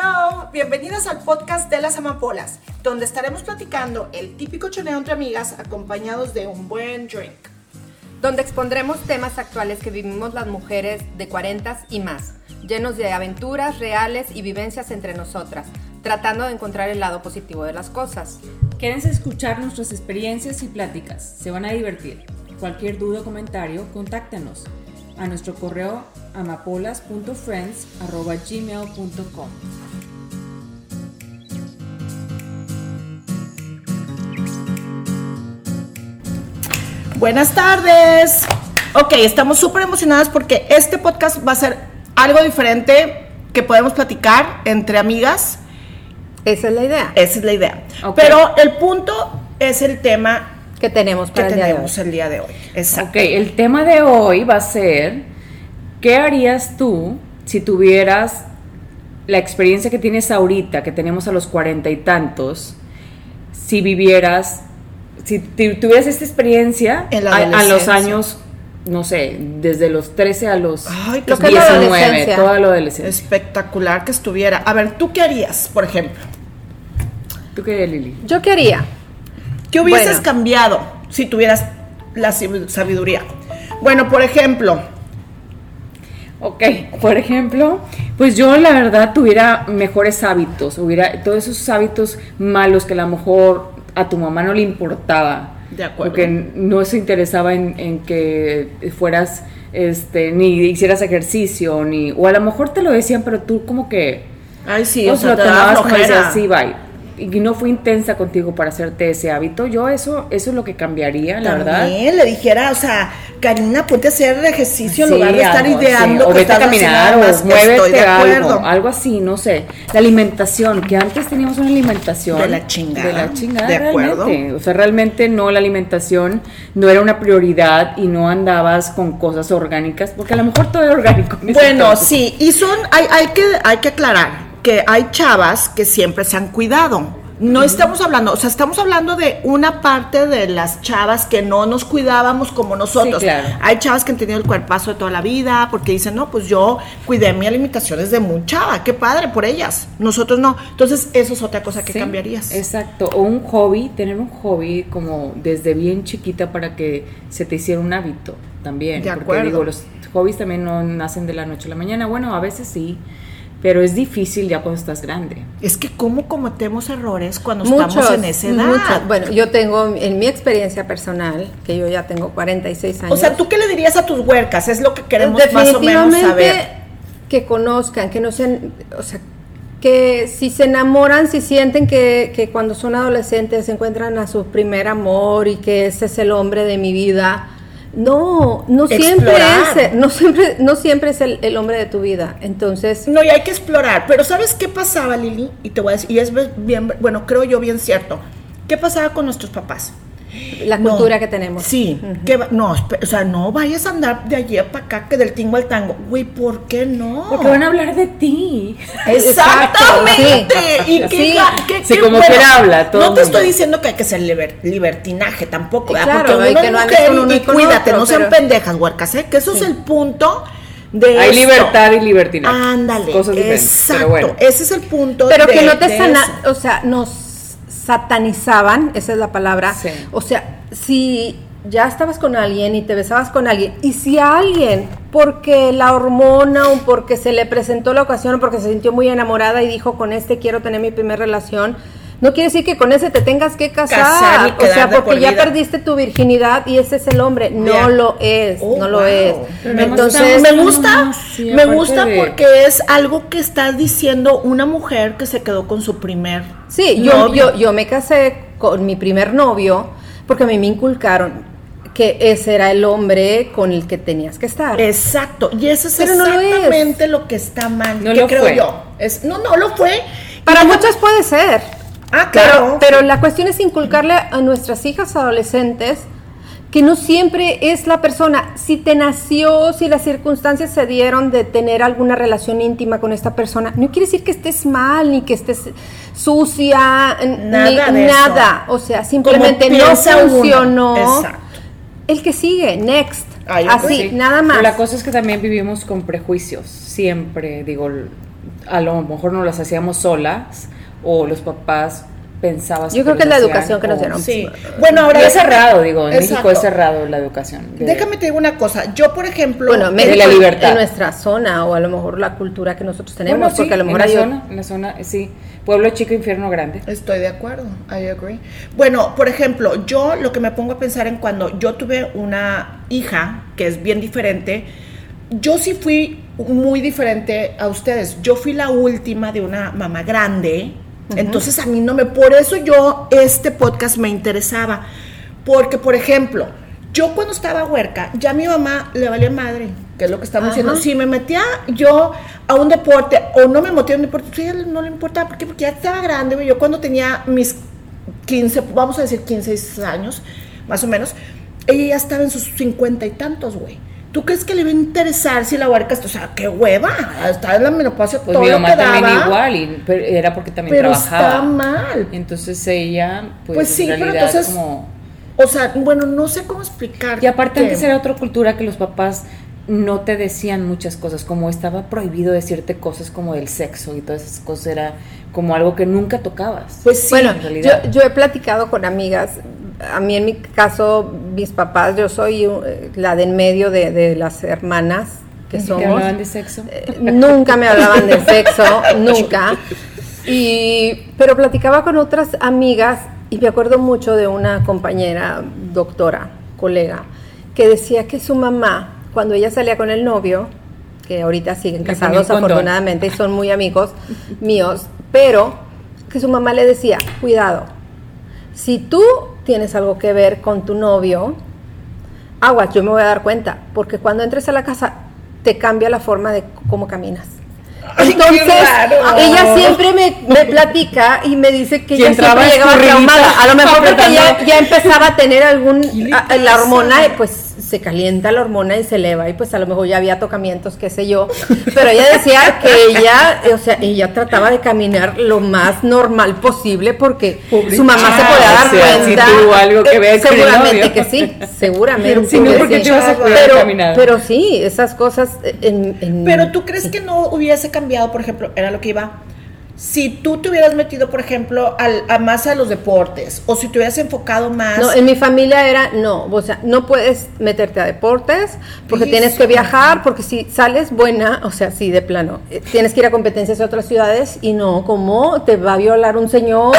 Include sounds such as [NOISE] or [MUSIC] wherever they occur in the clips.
Hello, bienvenidas al podcast de las amapolas, donde estaremos platicando el típico choneo entre amigas acompañados de un buen drink. Donde expondremos temas actuales que vivimos las mujeres de 40 y más, llenos de aventuras reales y vivencias entre nosotras, tratando de encontrar el lado positivo de las cosas. Quédense escuchar nuestras experiencias y pláticas, se van a divertir. Cualquier duda o comentario, contáctenos a nuestro correo amapolas.friends.gmail.com Buenas tardes. Ok, estamos súper emocionadas porque este podcast va a ser algo diferente que podemos platicar entre amigas. Esa es la idea. Esa es la idea. Pero el punto es el tema que tenemos que para día hoy. tenemos el día de hoy. Exacto. Ok, el tema de hoy va a ser, ¿qué harías tú si tuvieras la experiencia que tienes ahorita, que tenemos a los cuarenta y tantos, si vivieras, si tu- tuvieras esta experiencia En la a, a los años, no sé, desde los 13 a los Ay, qué Lo que es la 19, adolescencia. toda la adolescencia. Espectacular que estuviera. A ver, ¿tú qué harías, por ejemplo? ¿Tú qué, Lili? ¿Yo qué haría? ¿Qué hubieses Bueno. cambiado si tuvieras la sab- sabiduría? Bueno, por ejemplo, Ok, por ejemplo, pues yo la verdad tuviera mejores hábitos, hubiera todos esos hábitos malos que a lo mejor a tu mamá no le importaba. De acuerdo. Porque no se interesaba en, en que fueras, este, ni hicieras ejercicio, ni, o a lo mejor te lo decían, pero tú como que ay sí, o pues, sea, lo te tomabas como decías, sí, bye. Y no fue intensa contigo para hacerte ese hábito. Yo eso, eso es lo que cambiaría, la verdad. También le dijera, o sea, Karina, ponte a hacer ejercicio en Sí, lugar de estar algo, ideando sí. o que vete a caminar o más. muévete algo, algo así, no sé. La alimentación, que antes teníamos una alimentación De la chingada, de la chingada, de acuerdo. realmente. O sea, realmente no la alimentación no era una prioridad y no andabas con cosas orgánicas, porque a lo mejor todo era orgánico. Bueno, sí, y son, hay, hay, que, hay que aclarar que hay chavas que siempre se han cuidado. No estamos hablando, o sea, estamos hablando de una parte de las chavas que no nos cuidábamos como nosotros. Sí, claro. Hay chavas que han tenido el cuerpazo de toda la vida porque dicen, no, pues yo cuidé mi alimentación desde muy chava, qué padre por ellas. Nosotros no. Entonces, eso es otra cosa que Sí, cambiarías. Exacto, o un hobby, tener un hobby como desde bien chiquita para que se te hiciera un hábito también. De porque acuerdo. digo, los hobbies también no nacen de la noche a la mañana. Bueno, a veces sí, pero es difícil ya cuando estás grande. Es que cómo cometemos errores cuando Muchos, estamos en esa edad. muchos. Bueno, yo tengo en mi experiencia personal, que yo ya tengo 46 años. O sea, ¿tú qué le dirías a tus huercas? Es lo que queremos más o menos definitivamente saber. que conozcan, que no sean, o sea, que si se enamoran, si sienten que, que cuando son adolescentes se encuentran a su primer amor y que ese es el hombre de mi vida. No, no siempre Explorar. es, no siempre, no siempre es el, el hombre de tu vida. Entonces, No, y hay que explorar. Pero ¿sabes qué pasaba, Lili? Y te voy a decir, y es bien, bueno, creo yo bien cierto. ¿Qué pasaba con nuestros papás? La No. cultura que tenemos. Sí, que va- no, espe- o sea, no vayas a andar de allí para acá, que del tingo al tango. Güey, ¿por qué no? Porque van a hablar de ti. [LAUGHS] Exactamente. Exacto, Y qué, sí. qué- Sí, qué como quiera habla, todo No te mundo. estoy diciendo que hay que ser liber- libertinaje tampoco, ¿verdad? Claro, Porque uno que no mujer con uno y, con cuídate, otro, no sean pero- pendejas, huercas, ¿eh? Que eso es el punto de Hay esto. libertad y libertinaje. Ándale, Cosas diferentes. exacto. Pero bueno. Ese es el punto. Pero de- que no te sana, o sea, nos satanizaban, esa es la palabra. Sí. O sea, si ya estabas con alguien y te besabas con alguien, y si a alguien, porque la hormona o porque se le presentó la ocasión o porque se sintió muy enamorada y dijo con este quiero tener mi primera relación, no quiere decir que con ese te tengas que casar. Casar y o sea, porque por ya vida. perdiste tu virginidad y ese es el hombre. No lo es, Oh, no lo wow. es. Pero Entonces, me gusta, sí, me gusta de- porque es algo que está diciendo una mujer que se quedó con su primer Sí, yo, novio. yo, yo me casé con mi primer novio porque a mí me inculcaron que ese era el hombre con el que tenías que estar. Exacto, y eso es Pero no lo es. exactamente lo, que está mal, No que lo creo fue. yo. Es, no, no lo fue. Para muchos puede ser. Ah, claro. pero la cuestión es inculcarle a nuestras hijas adolescentes que no siempre es la persona. Si te nació, si las circunstancias se dieron de tener alguna relación íntima con esta persona, no quiere decir que estés mal, ni que estés sucia, Nada ni eso. nada. O sea, simplemente no funcionó. El que sigue, next. Ah, Así, Sí. nada más. Pero la cosa es que también vivimos con prejuicios, siempre, digo, a lo mejor no las hacíamos solas o los papás pensabas Yo creo que es la educación que nos dieron. Sí. Bueno, ahora Y es cerrado, digo, en Exacto. México es cerrado la educación. de- Déjame te digo una cosa. Yo, por ejemplo, Bueno, en- México la libertad. en nuestra zona o a lo mejor la cultura que nosotros tenemos, Bueno, sí, porque a lo mejor en hay la zona, en la zona, sí. Pueblo chico, infierno grande. Estoy de acuerdo, I agree. Bueno, por ejemplo, yo lo que me pongo a pensar en cuando yo tuve una hija que es bien diferente, yo sí fui muy diferente a ustedes. Yo fui la última de una mamá grande, entonces a mí no me, por eso yo este podcast me interesaba, porque por ejemplo, yo cuando estaba huerca, ya a mi mamá le valía madre, que es lo que estamos Ajá. diciendo. Si me metía yo a un deporte o no me metía a un deporte, pues a ella no le importaba, ¿por qué? Porque ya estaba grande. Yo cuando tenía mis 15, vamos a decir 15 16 años, más o menos, ella ya estaba en sus cincuenta y tantos, güey. ¿Tú crees que le iba a interesar si la huerca, o sea, qué hueva? Estaba en la menopausia Pues todo mi lo mamá que también igual, y, pero era porque también pero trabajaba. está mal. Entonces ella, pues, Pues sí, en pero entonces- como... O sea, bueno, no sé cómo explicar. Y aparte antes era otra cultura que los papás no te decían muchas cosas, como estaba prohibido decirte cosas como del sexo y todas esas cosas, era como algo que nunca tocabas. Pues sí, bueno, en realidad. yo, yo he platicado con amigas. A mí en mi caso, mis papás, yo soy la de en medio de, de las hermanas que ¿Te somos. hablaban de sexo? Eh, nunca me hablaban de sexo, [LAUGHS] nunca. Y, pero platicaba con otras amigas y me acuerdo mucho de una compañera, doctora, colega, que decía que su mamá, cuando ella salía con el novio, que ahorita siguen casados afortunadamente y son muy amigos míos, pero que su mamá le decía, cuidado, si tú tienes algo que ver con tu novio, aguas, yo me voy a dar cuenta, porque cuando entres a la casa te cambia la forma de cómo caminas. Entonces, ella siempre me, me platica y me dice que ella siempre llegaba traumada. A lo mejor porque ya, ya empezaba a tener algún, ¿Qué le a- la hormona, y pues se calienta la hormona y se eleva y pues a lo mejor ya había tocamientos, qué sé yo. Pero ella decía que ella, o sea, ella trataba de caminar lo más normal posible porque su mamá se podía dar Ah, o sea, sí cuenta. tuvo algo que ver seguramente que sí, seguramente. Si no, que ¿por qué sí. te ibas a pero, de caminar? pero sí, esas cosas en, en- Pero tú crees que no hubiese cambiado, por ejemplo, era lo que iba. Si tú te hubieras metido, por ejemplo, al, a más a los deportes, o si te hubieras enfocado más. No, en mi familia era no, o sea, no puedes meterte a deportes porque tienes que viajar, porque si sales buena, o sea, sí, de plano, eh, tienes que ir a competencias de otras ciudades y no, ¿cómo? ¿Te va a violar un señor?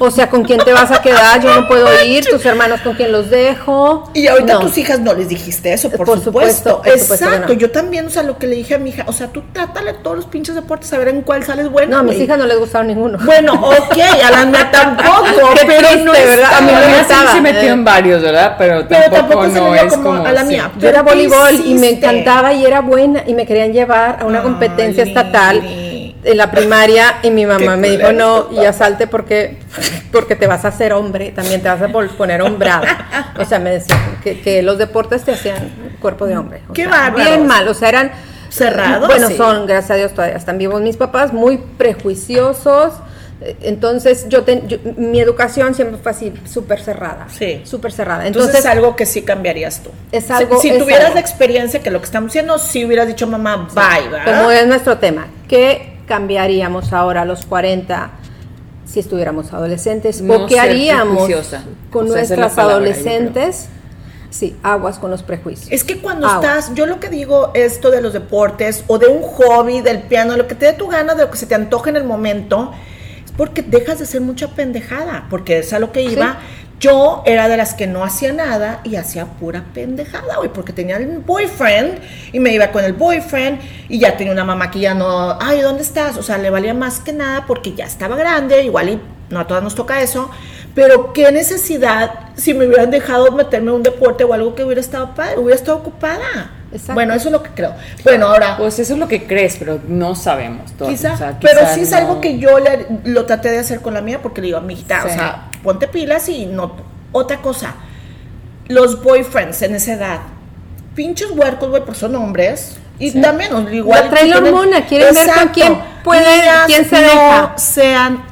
O sea, ¿con quién te vas a quedar? Yo no puedo ir, tus hermanos, ¿con quién los dejo? Y ahorita No. a tus hijas no les dijiste eso, por, Por supuesto. supuesto, por supuesto Exacto, no. yo también, o sea, lo que le dije a mi hija, o sea, tú trátale todos los pinches deportes a ver en cuál sales bueno. No, a mis güey. Hijas no les gustaron ninguno. Bueno, ok, a la mía tampoco, [LAUGHS] Qué pero triste, no es ¿verdad? A mí A me mí sí se metió en varios, ¿verdad? Pero Pero tampoco, tampoco se no le dio es como como... a la sí. mía. Yo era ¿Pero qué voleibol y me encantaba y era buena y me querían llevar a una competencia estatal en la primaria y mi mamá Qué me dijo no ya salte porque porque te vas a hacer hombre también te vas a poner hombrada o sea me decían que, que los deportes te hacían cuerpo de hombre o Qué sea, bien mal o sea eran Cerrados, bueno sí. son gracias a Dios todavía están vivos mis papás muy prejuiciosos entonces yo, ten- yo- mi educación siempre fue así súper cerrada Sí. súper cerrada Entonces, entonces es algo que sí cambiarías tú. Es Si- algo- Si, es tuvieras algo. la experiencia que lo que estamos diciendo, sí hubieras dicho mamá, bye, ¿verdad? Como es nuestro tema, ¿qué cambiaríamos ahora a los 40 si estuviéramos adolescentes? No ¿O qué haríamos con O sea, nuestras palabra, yo creo. adolescentes? Sí, aguas con los prejuicios. Es que cuando Aguas. estás, yo lo que digo esto de los deportes o de un hobby, del piano, lo que te dé tu gana, de lo que se te antoje en el momento, es porque dejas de ser mucha pendejada, porque es a lo que iba. Yo era de las que no hacía nada y hacía pura pendejada, güey, porque tenía el boyfriend y me iba con el boyfriend y ya tenía una mamá que ya no, ay, ¿dónde estás? O sea, le valía más que nada porque ya estaba grande, igual y no a todas nos toca eso, pero qué necesidad si me hubieran dejado meterme en un deporte o algo que hubiera estado padre, hubiera estado ocupada. Exacto. Bueno, eso es lo que creo. Bueno, ahora, Pues eso es lo que crees, pero no sabemos todo. quizá, o sea, pero sí es algo que yo le- lo traté de hacer con la mía porque le digo, amiguita, o Sí. sea, ponte pilas y no. Otra cosa, los boyfriends en esa edad, pinches huercos, güey, porque son hombres. Y también, o igual. Trae la tienen- hormona, quieren ver con quién puede- Niñas, quién se no deja. sean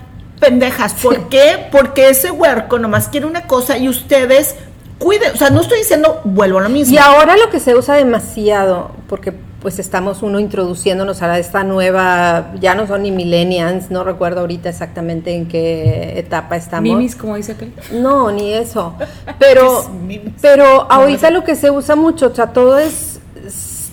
pendejas. ¿Por qué? Porque ese huerco nomás quiere una cosa y ustedes cuiden. O sea, no estoy diciendo vuelvo a lo mismo. Y ahora lo que se usa demasiado, porque pues estamos uno introduciéndonos a esta nueva, ya no son ni millennials, no recuerdo ahorita exactamente en qué etapa estamos. Mimis, como dice aquel. No, ni eso. Pero, [LAUGHS] pero ahorita lo que se usa mucho, o sea, todo es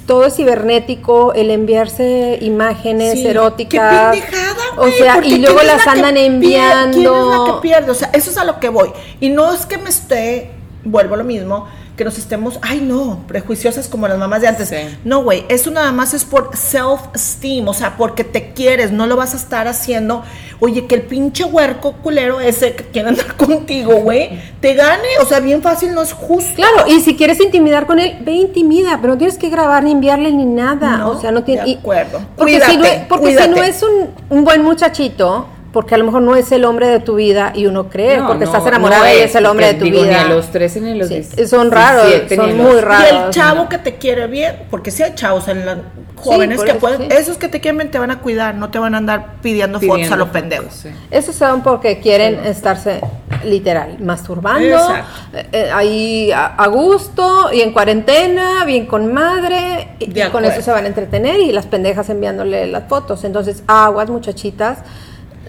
todo es cibernético, el enviarse imágenes eróticas. Qué pendejada, o sea, y luego las andan enviando. ¿Quién es la que pierde? O sea, eso es a lo que voy. Y no es que me esté, vuelvo a lo mismo, que nos estemos, ay no, prejuiciosas como las mamás de antes. No, güey, eso nada más es por self-esteem, o sea, porque te quieres, no lo vas a estar haciendo. Oye, que el pinche huerco culero ese que quiere andar [LAUGHS] contigo, güey, te gane, o sea, bien fácil, no es justo. Claro, y si quieres intimidar con él, ve intimida, pero no tienes que grabar ni enviarle ni nada, o sea, no tiene... De acuerdo. porque si no, porque si no es un, un buen muchachito, porque a lo mejor no es el hombre de tu vida y uno cree, porque estás enamorada y es el hombre de tu vida. Ni a los 13 ni a los Son raros, son muy raros. Y el chavo que te quiere bien, porque si hay chavos en la, jóvenes que pueden, esos que te quieren bien te van a cuidar, no te van a andar pidiendo, fotos a los pendejos. Esos son porque quieren estarse literal masturbando, eh, eh, ahí a, gusto y en cuarentena, bien con madre, y con eso se van a entretener y las pendejas enviándole las fotos. Entonces, aguas muchachitas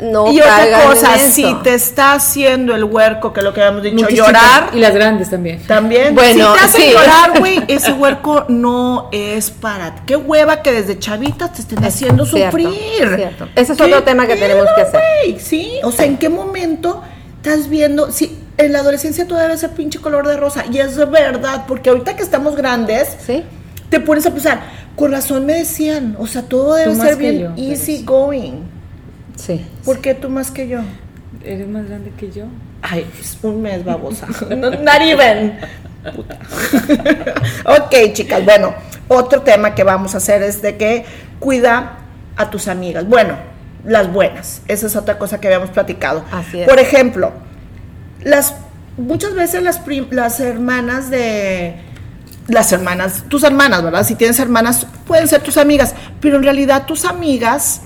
no y otra cosa, si te está haciendo el huerco, que es lo que habíamos dicho, llorar. Y las grandes también. También. Bueno, si te hace llorar, güey, [LAUGHS] ese huerco no es para ti. Qué hueva que desde chavitas te estén haciendo sufrir. Cierto. Ese es otro tema que tenemos que hacer. sí, o sea, ¿en qué momento estás viendo? Si en la adolescencia todo debe ser pinche color de rosa. Y es de verdad, porque ahorita que estamos grandes, ¿Sí? te pones a pensar, con razón me decían, o sea, todo debe ser bien easy going. Sí. ¿Por qué tú más que yo? ¿Eres más grande que yo? Ay, es un mes, babosa. [LAUGHS] Not even. Puta. [LAUGHS] ok, chicas, bueno, otro tema que vamos a hacer es de que cuida a tus amigas. Bueno, las buenas. Esa es otra cosa que habíamos platicado. Así es. Por ejemplo, las muchas veces las, las hermanas de las hermanas, tus hermanas, ¿verdad? Si tienes hermanas, pueden ser tus amigas, pero en realidad tus amigas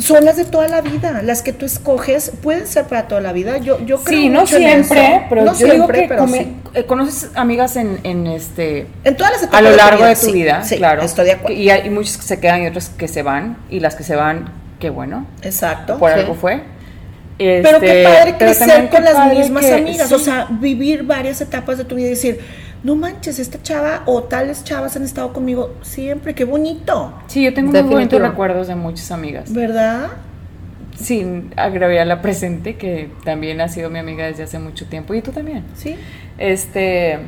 son las de toda la vida, las que tú escoges pueden ser para toda la vida. Yo, yo creo sí, no siempre, pero no siempre, pero eh, conoces amigas en, en, este en todas las etapas a lo largo de tu vida, sí, claro. Estoy de acuerdo. Y hay muchos que se quedan y otros que se van y las que se van, qué bueno. Exacto. Por algo fue. pero qué este, padre crecer con las mismas amigas, o sea, vivir varias etapas de tu vida y decir, no manches, esta chava o tales chavas han estado conmigo siempre, qué bonito. Sí, yo tengo muy bonitos recuerdos de muchas amigas. ¿Verdad? Sin agraviar la presente, que también ha sido mi amiga desde hace mucho tiempo, y tú también. Sí. Este,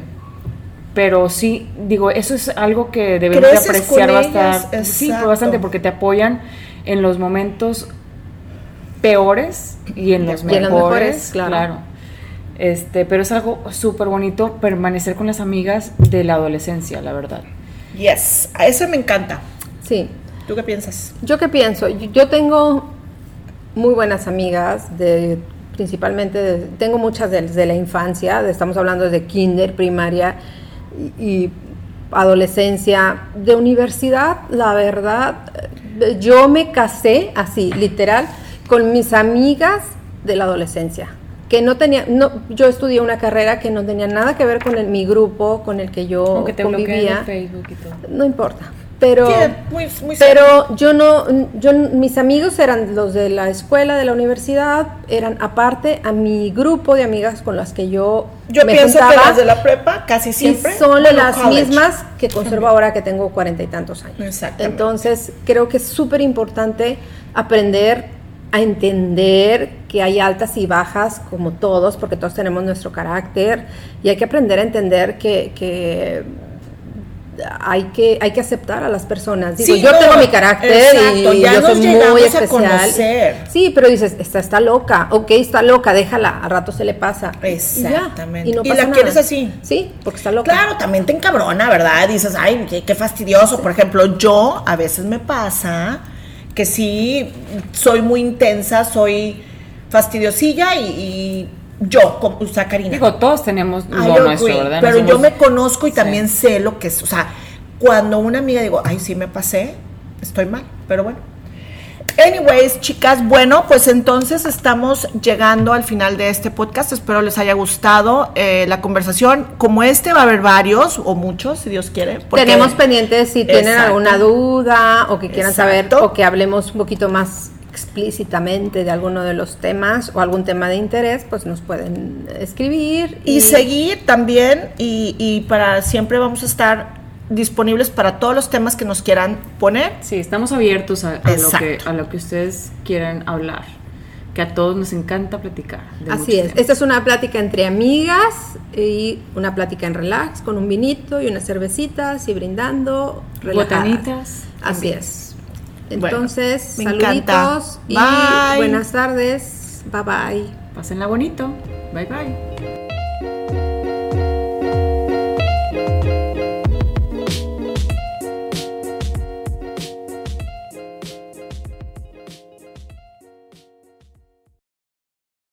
pero sí, digo, eso es algo que debemos de apreciar bastante. Sí, bastante, porque te apoyan en los momentos peores y en los mejores, claro. Este, pero es algo súper bonito permanecer con las amigas de la adolescencia, la verdad. Yes, a eso me encanta. Sí. ¿Tú qué piensas? Yo qué pienso, yo tengo muy buenas amigas de principalmente tengo muchas desde la infancia, estamos hablando desde kinder, primaria y, adolescencia, de universidad, la verdad, yo me casé así, literal, con mis amigas de la adolescencia que no tenía, no, yo estudié una carrera que no tenía nada que ver con el, mi grupo, con el que yo te convivía. Facebook y todo. No importa. Pero, pero yo no, yo, mis amigos eran los de la escuela, de la universidad, eran aparte a mi grupo de amigas con las que yo Yo pienso que las de la prepa casi siempre son las mismas que conservo ahora que tengo cuarenta y tantos años. Entonces, creo que es súper importante aprender a entender que hay altas y bajas como todos, porque todos tenemos nuestro carácter y hay que aprender a entender que, hay que hay que aceptar a las personas. Digo, yo tengo mi carácter y yo soy muy especial. Sí, pero dices, está está loca, ok, está loca, déjala, a rato se le pasa. Exactamente. Y, la quieres así. Sí, porque está loca. Claro, también te encabrona, ¿verdad? Dices, ay, qué, qué fastidioso. Por ejemplo, yo a veces me pasa que sí soy muy intensa, soy fastidiosilla y, yo, o sea, Karina. Digo, todos tenemos lo nuestro, ¿verdad? pero yo me conozco y también sé lo que es, o sea, cuando una amiga digo, ay, sí me pasé, estoy mal, pero bueno. Anyways, chicas, bueno, pues entonces estamos llegando al final de este podcast. Espero les haya gustado eh, la conversación. Como este va a haber varios o muchos, si Dios quiere. Tenemos pendientes si tienen Exacto. alguna duda o que quieran saber o que hablemos un poquito más explícitamente de alguno de los temas o algún tema de interés, pues nos pueden escribir. Y seguir también y, y para siempre vamos a estar disponibles para todos los temas que nos quieran poner. Sí, estamos abiertos a, a lo que, a lo que ustedes quieran hablar. Que a todos nos encanta platicar. Así es, temas. esta es una plática entre amigas y una plática en relax con un vinito y unas cervecitas y brindando, relajadas. Botanitas. Así también. es. Entonces, saluditos y buenas tardes. Bye bye. Pásenla bonito. Bye bye.